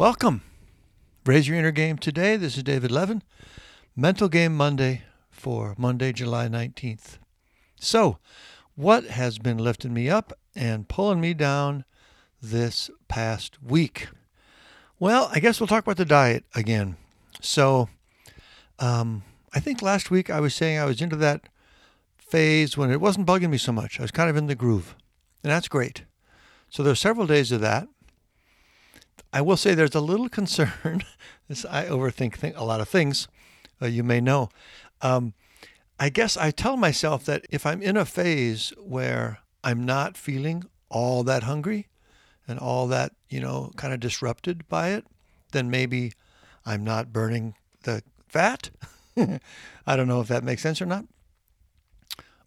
Welcome. Raise your inner game today. This is David Levin. Mental Game Monday for Monday, July 19th. So, what has been lifting me up and pulling me down this past week? Well, I guess we'll talk about the diet again. So, um, I think last week I was saying I was into that phase when it wasn't bugging me so much. I was kind of in the groove, and that's great. So there's several days of that. I will say there's a little concern. this I overthink th- a lot of things. Uh, you may know. Um, I guess I tell myself that if I'm in a phase where I'm not feeling all that hungry and all that, you know, kind of disrupted by it, then maybe I'm not burning the fat. I don't know if that makes sense or not.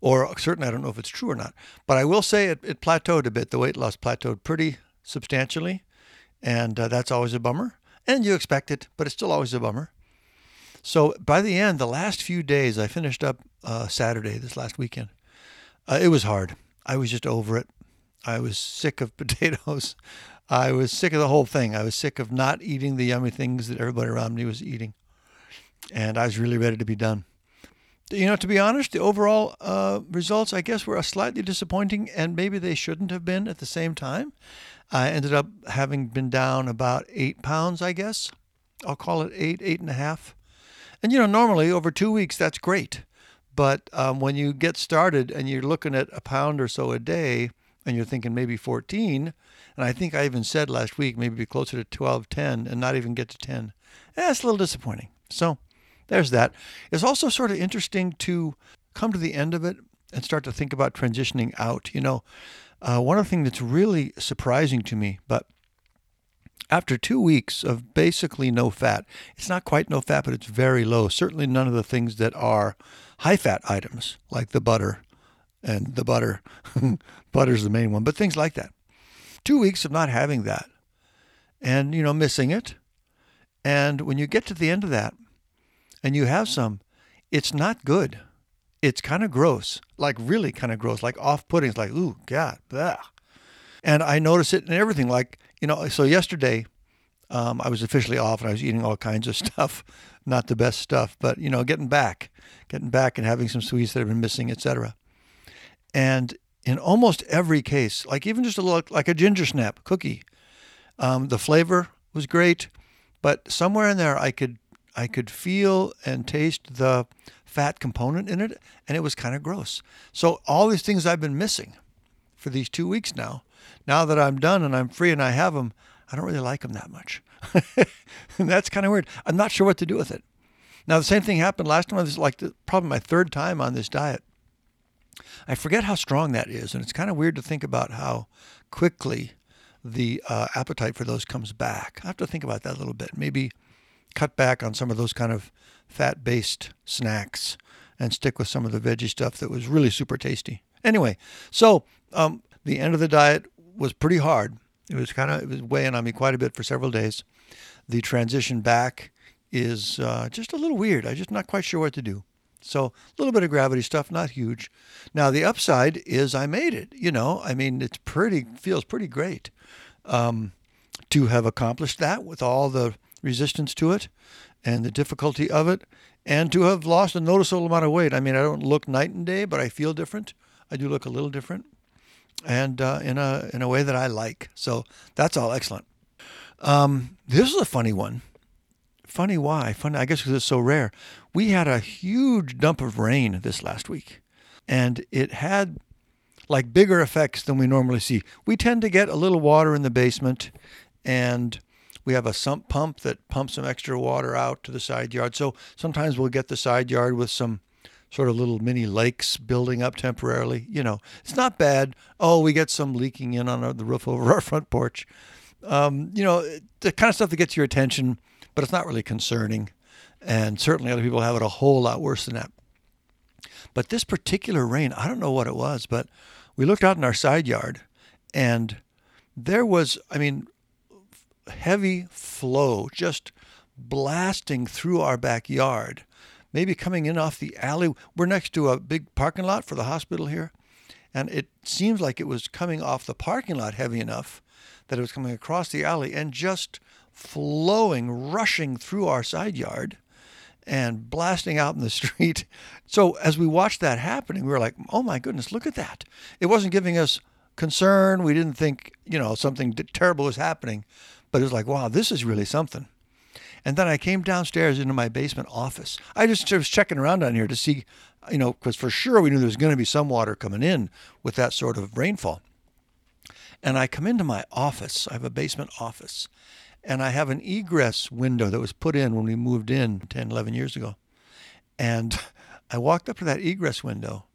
Or certainly, I don't know if it's true or not. But I will say it, it plateaued a bit. The weight loss plateaued pretty substantially. And uh, that's always a bummer. And you expect it, but it's still always a bummer. So by the end, the last few days, I finished up uh, Saturday, this last weekend. Uh, it was hard. I was just over it. I was sick of potatoes. I was sick of the whole thing. I was sick of not eating the yummy things that everybody around me was eating. And I was really ready to be done. You know, to be honest, the overall uh, results, I guess, were slightly disappointing, and maybe they shouldn't have been at the same time. I ended up having been down about eight pounds, I guess. I'll call it eight, eight and a half. And you know, normally over two weeks, that's great. But um, when you get started and you're looking at a pound or so a day, and you're thinking maybe 14, and I think I even said last week maybe be closer to 12, 10, and not even get to 10, that's eh, a little disappointing. So there's that. It's also sort of interesting to come to the end of it and start to think about transitioning out. You know, uh, one of the things that's really surprising to me, but after two weeks of basically no fat, it's not quite no fat, but it's very low. Certainly none of the things that are high fat items like the butter and the butter. Butter's the main one, but things like that. Two weeks of not having that and, you know, missing it. And when you get to the end of that and you have some, it's not good. It's kind of gross, like really kind of gross, like off putting. It's like, ooh, God, blah. And I notice it in everything. Like, you know, so yesterday um, I was officially off and I was eating all kinds of stuff, not the best stuff, but, you know, getting back, getting back and having some sweets that I've been missing, etc. And in almost every case, like even just a little, like a ginger snap cookie, um, the flavor was great, but somewhere in there I could I could feel and taste the fat component in it, and it was kind of gross. So all these things I've been missing for these two weeks now, now that I'm done and I'm free and I have them, I don't really like them that much. and that's kind of weird. I'm not sure what to do with it. Now the same thing happened last time. This is like the, probably my third time on this diet. I forget how strong that is, and it's kind of weird to think about how quickly the uh, appetite for those comes back. I have to think about that a little bit. Maybe cut back on some of those kind of fat-based snacks and stick with some of the veggie stuff that was really super tasty. Anyway, so um, the end of the diet was pretty hard. It was kind of it was weighing on me quite a bit for several days. The transition back is uh, just a little weird. I'm just not quite sure what to do. So a little bit of gravity stuff, not huge. Now the upside is I made it. You know, I mean, it's pretty feels pretty great um, to have accomplished that with all the resistance to it and the difficulty of it, and to have lost a noticeable amount of weight. I mean, I don't look night and day, but I feel different. I do look a little different, and uh, in a in a way that I like. So that's all excellent. Um, this is a funny one. Funny why? Funny, I guess because it's so rare. We had a huge dump of rain this last week, and it had like bigger effects than we normally see. We tend to get a little water in the basement, and we have a sump pump that pumps some extra water out to the side yard. So sometimes we'll get the side yard with some sort of little mini lakes building up temporarily. You know, it's not bad. Oh, we get some leaking in on the roof over our front porch. Um, you know, the kind of stuff that gets your attention but it's not really concerning. And certainly other people have it a whole lot worse than that. But this particular rain, I don't know what it was, but we looked out in our side yard and there was, I mean, heavy flow just blasting through our backyard, maybe coming in off the alley. We're next to a big parking lot for the hospital here. And it seems like it was coming off the parking lot heavy enough that it was coming across the alley and just flowing, rushing through our side yard and blasting out in the street. So as we watched that happening, we were like, oh my goodness, look at that. It wasn't giving us concern. We didn't think, you know, something terrible was happening, but it was like, wow, this is really something. And then I came downstairs into my basement office. I just was checking around down here to see, you know, because for sure we knew there was going to be some water coming in with that sort of rainfall. And I come into my office. I have a basement office. And I have an egress window that was put in when we moved in 10, 11 years ago. And I walked up to that egress window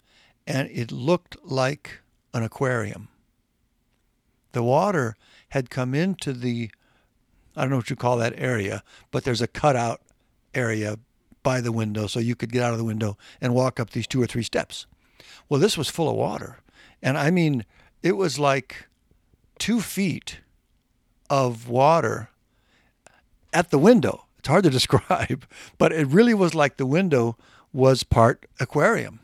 and it looked like an aquarium. The water had come into the, I don't know what you call that area, but there's a cutout area by the window so you could get out of the window and walk up these two or three steps. Well, this was full of water. And I mean, it was like two feet of water at the window. It's hard to describe, but it really was like the window was part aquarium.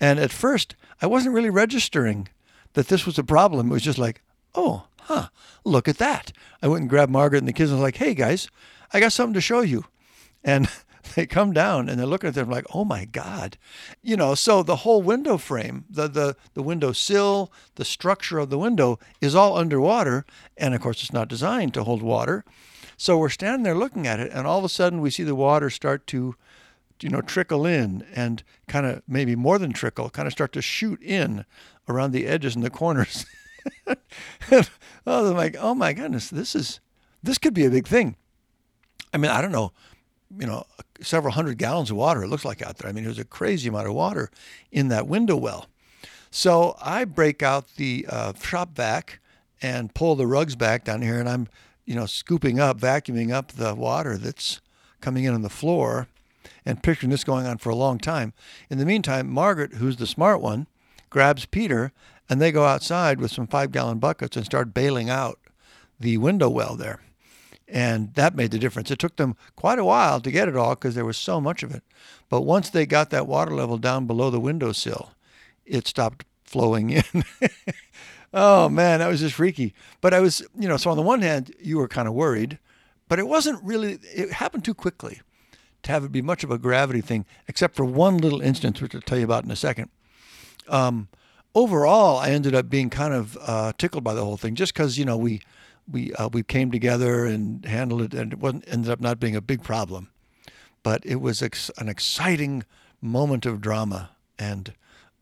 And at first, I wasn't really registering that this was a problem. It was just like, oh, huh, look at that. I went and grabbed Margaret and the kids and was like, hey, guys, I got something to show you. And they come down and they're looking at them like, oh my God. You know, so the whole window frame, the, the, the window sill, the structure of the window is all underwater. And of course, it's not designed to hold water. So we're standing there looking at it, and all of a sudden we see the water start to, you know, trickle in and kind of maybe more than trickle, kind of start to shoot in around the edges and the corners. oh, I'm like, oh my goodness, this is, this could be a big thing. I mean, I don't know you know, several hundred gallons of water, it looks like out there. I mean, there's a crazy amount of water in that window well. So I break out the uh, shop vac and pull the rugs back down here, and I'm, you know, scooping up, vacuuming up the water that's coming in on the floor and picturing this going on for a long time. In the meantime, Margaret, who's the smart one, grabs Peter and they go outside with some five gallon buckets and start bailing out the window well there. And that made the difference. It took them quite a while to get it all because there was so much of it. But once they got that water level down below the windowsill, it stopped flowing in. oh man, that was just freaky. But I was, you know, so on the one hand, you were kind of worried, but it wasn't really, it happened too quickly to have it be much of a gravity thing, except for one little instance, which I'll tell you about in a second. Um, overall, I ended up being kind of uh, tickled by the whole thing just because, you know, we, we uh, we came together and handled it, and it wasn't ended up not being a big problem, but it was ex- an exciting moment of drama and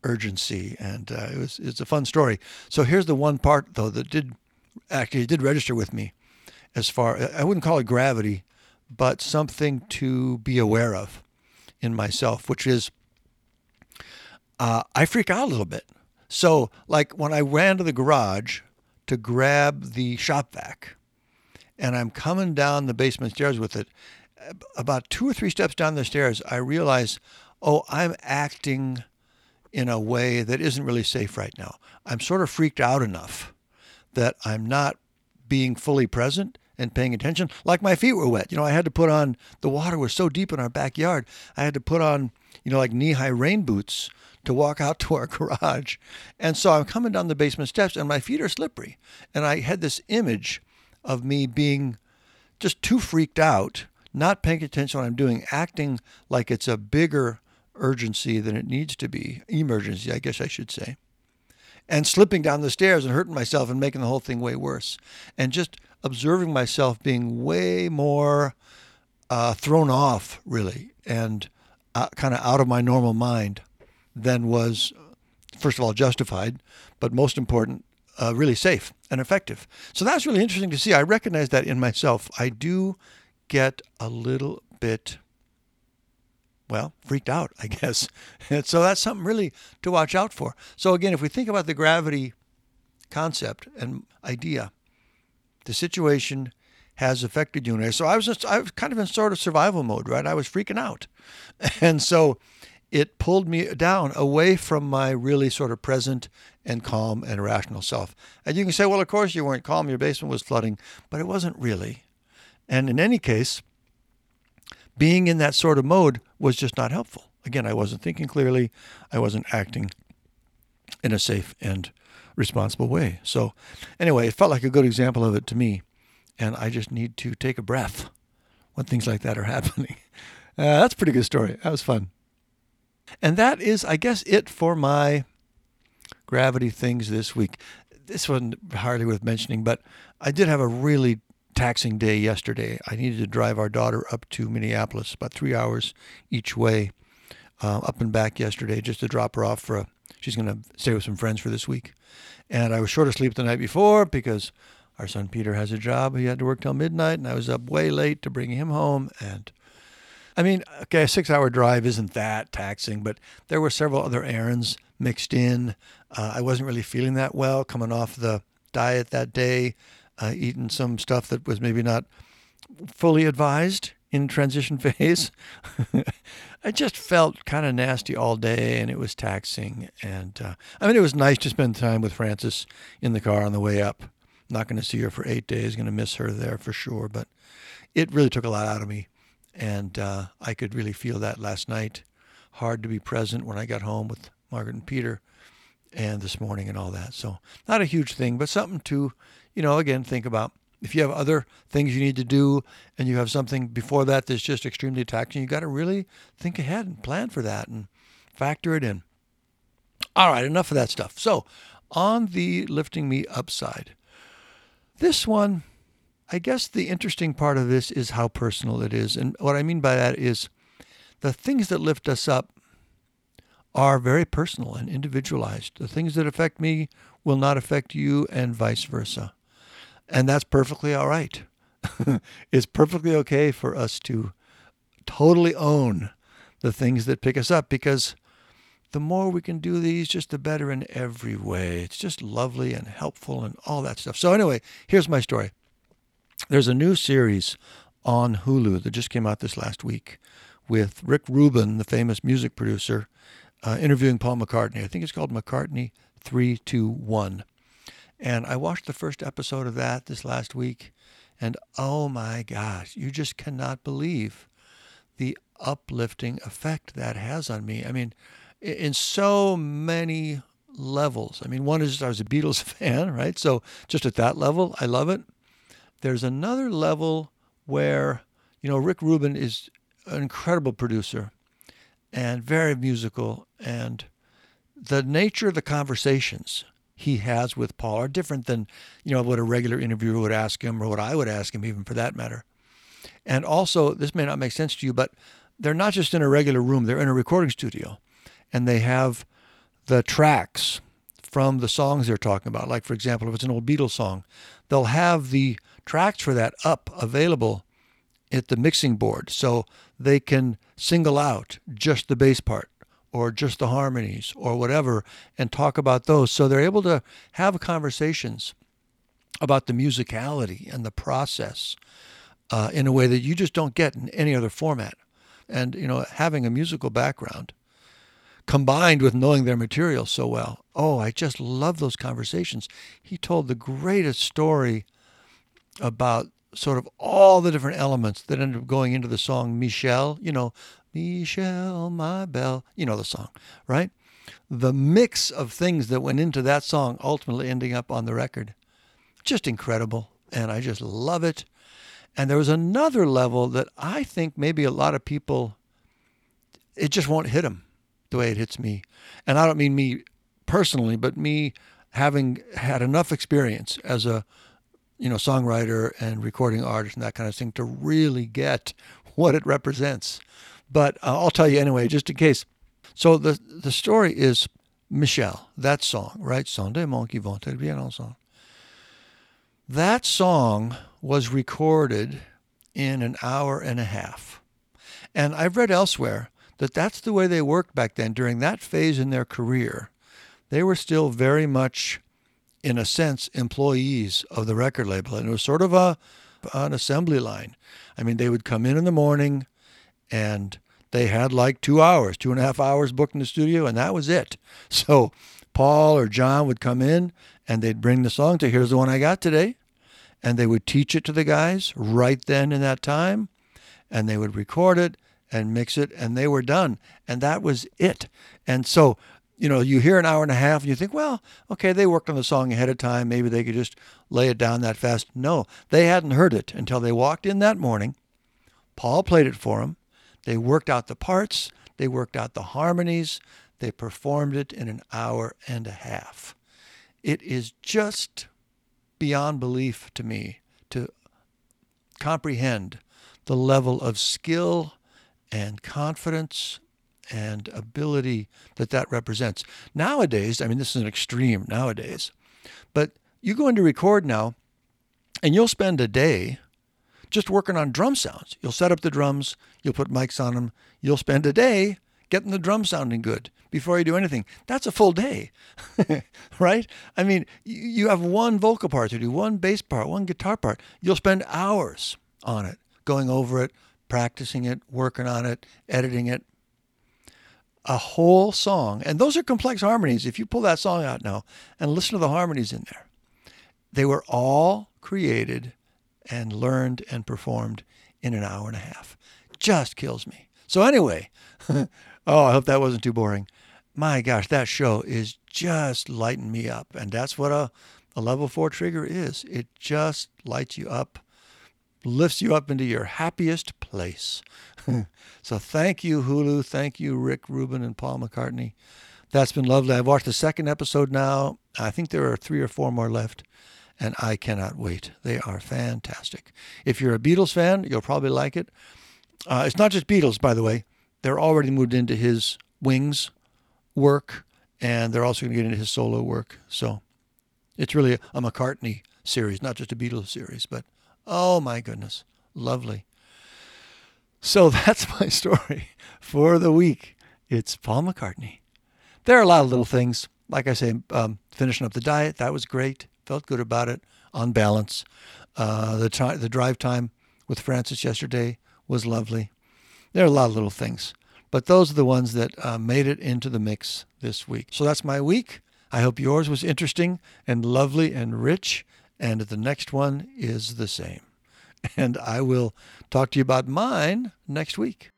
urgency, and uh, it was it's a fun story. So here's the one part though that did actually did register with me, as far I wouldn't call it gravity, but something to be aware of in myself, which is uh, I freak out a little bit. So like when I ran to the garage to grab the shop vac. And I'm coming down the basement stairs with it. About two or three steps down the stairs, I realize, oh, I'm acting in a way that isn't really safe right now. I'm sort of freaked out enough that I'm not being fully present and paying attention. Like my feet were wet. You know, I had to put on, the water was so deep in our backyard, I had to put on, you know, like knee high rain boots to walk out to our garage. And so I'm coming down the basement steps and my feet are slippery. And I had this image of me being just too freaked out, not paying attention to what I'm doing, acting like it's a bigger urgency than it needs to be, emergency, I guess I should say, and slipping down the stairs and hurting myself and making the whole thing way worse. And just observing myself being way more uh, thrown off, really, and uh, kind of out of my normal mind than was, first of all, justified, but most important, uh, really safe and effective. So that's really interesting to see. I recognize that in myself. I do get a little bit, well, freaked out, I guess. And so that's something really to watch out for. So again, if we think about the gravity concept and idea, the situation has affected you. So I was just, I was kind of in sort of survival mode, right? I was freaking out, and so it pulled me down away from my really sort of present and calm and rational self. And you can say, well, of course you weren't calm. Your basement was flooding, but it wasn't really. And in any case, being in that sort of mode was just not helpful. Again, I wasn't thinking clearly. I wasn't acting in a safe and responsible way. So, anyway, it felt like a good example of it to me. and I just need to take a breath when things like that are happening. Uh, that's a pretty good story. That was fun. And that is, I guess, it for my gravity things this week. This wasn't hardly worth mentioning, but I did have a really taxing day yesterday. I needed to drive our daughter up to Minneapolis, about three hours each way, uh, up and back yesterday, just to drop her off for a. She's going to stay with some friends for this week, and I was short of sleep the night before because our son Peter has a job. He had to work till midnight, and I was up way late to bring him home. And I mean, okay, a six-hour drive isn't that taxing, but there were several other errands mixed in. Uh, I wasn't really feeling that well coming off the diet that day uh, eaten some stuff that was maybe not fully advised in transition phase. I just felt kind of nasty all day and it was taxing. And uh, I mean, it was nice to spend time with Frances in the car on the way up. Not going to see her for eight days, going to miss her there for sure. But it really took a lot out of me. And uh, I could really feel that last night. Hard to be present when I got home with Margaret and Peter and this morning and all that. So, not a huge thing, but something to you know, again, think about if you have other things you need to do and you have something before that that's just extremely taxing, you got to really think ahead and plan for that and factor it in. All right, enough of that stuff. So, on the lifting me upside, this one, I guess the interesting part of this is how personal it is. And what I mean by that is the things that lift us up are very personal and individualized. The things that affect me will not affect you, and vice versa. And that's perfectly all right. it's perfectly okay for us to totally own the things that pick us up because the more we can do these, just the better in every way. It's just lovely and helpful and all that stuff. So, anyway, here's my story. There's a new series on Hulu that just came out this last week with Rick Rubin, the famous music producer, uh, interviewing Paul McCartney. I think it's called McCartney 321. And I watched the first episode of that this last week, and oh my gosh, you just cannot believe the uplifting effect that has on me. I mean, in so many levels. I mean, one is I was a Beatles fan, right? So just at that level, I love it. There's another level where, you know, Rick Rubin is an incredible producer and very musical. And the nature of the conversations he has with Paul are different than, you know, what a regular interviewer would ask him or what I would ask him, even for that matter. And also, this may not make sense to you, but they're not just in a regular room, they're in a recording studio. And they have the tracks from the songs they're talking about. Like, for example, if it's an old Beatles song, they'll have the tracks for that up available at the mixing board so they can single out just the bass part or just the harmonies or whatever and talk about those. So they're able to have conversations about the musicality and the process uh, in a way that you just don't get in any other format. And, you know, having a musical background combined with knowing their material so well. Oh, I just love those conversations. He told the greatest story about sort of all the different elements that ended up going into the song Michelle, you know, Michelle, my belle, you know the song, right? The mix of things that went into that song ultimately ending up on the record. Just incredible. And I just love it. And there was another level that I think maybe a lot of people, it just won't hit them the way it hits me. And I don't mean me personally, but me having had enough experience as a you know, songwriter and recording artist and that kind of thing to really get what it represents. But uh, I'll tell you anyway, just in case. So the the story is Michelle, that song, right? Sont des mots qui vont très bien ensemble. That song was recorded in an hour and a half. And I've read elsewhere that that's the way they worked back then. During that phase in their career, they were still very much in a sense, employees of the record label. And it was sort of a an assembly line. I mean, they would come in in the morning and they had like two hours, two and a half hours booked in the studio, and that was it. So Paul or John would come in and they'd bring the song to here's the one I got today. And they would teach it to the guys right then in that time. And they would record it and mix it, and they were done. And that was it. And so you know, you hear an hour and a half and you think, well, okay, they worked on the song ahead of time. Maybe they could just lay it down that fast. No, they hadn't heard it until they walked in that morning. Paul played it for them. They worked out the parts. They worked out the harmonies. They performed it in an hour and a half. It is just beyond belief to me to comprehend the level of skill and confidence and ability that that represents. Nowadays, I mean, this is an extreme nowadays, but you go into record now and you'll spend a day just working on drum sounds. You'll set up the drums, you'll put mics on them, you'll spend a day getting the drum sounding good before you do anything. That's a full day, right? I mean, you have one vocal part to do, one bass part, one guitar part. You'll spend hours on it, going over it, practicing it, working on it, editing it, a whole song. And those are complex harmonies. If you pull that song out now and listen to the harmonies in there, they were all created and learned and performed in an hour and a half. Just kills me. So, anyway, oh, I hope that wasn't too boring. My gosh, that show is just lighting me up. And that's what a, a level four trigger is it just lights you up, lifts you up into your happiest place. so thank you, Hulu. Thank you, Rick Rubin and Paul McCartney. That's been lovely. I've watched the second episode now. I think there are three or four more left, and I cannot wait. They are fantastic. If you're a Beatles fan, you'll probably like it. Uh, it's not just Beatles, by the way. They're already moved into his Wings work, and they're also going to get into his solo work. So it's really a McCartney series, not just a Beatles series. But oh my goodness, lovely. So that's my story for the week. It's Paul McCartney. There are a lot of little things. Like I say, um, finishing up the diet, that was great. Felt good about it on balance. Uh, the, the drive time with Frances yesterday was lovely. There are a lot of little things, but those are the ones that uh, made it into the mix this week. So that's my week. I hope yours was interesting and lovely and rich, and the next one is the same and I will talk to you about mine next week.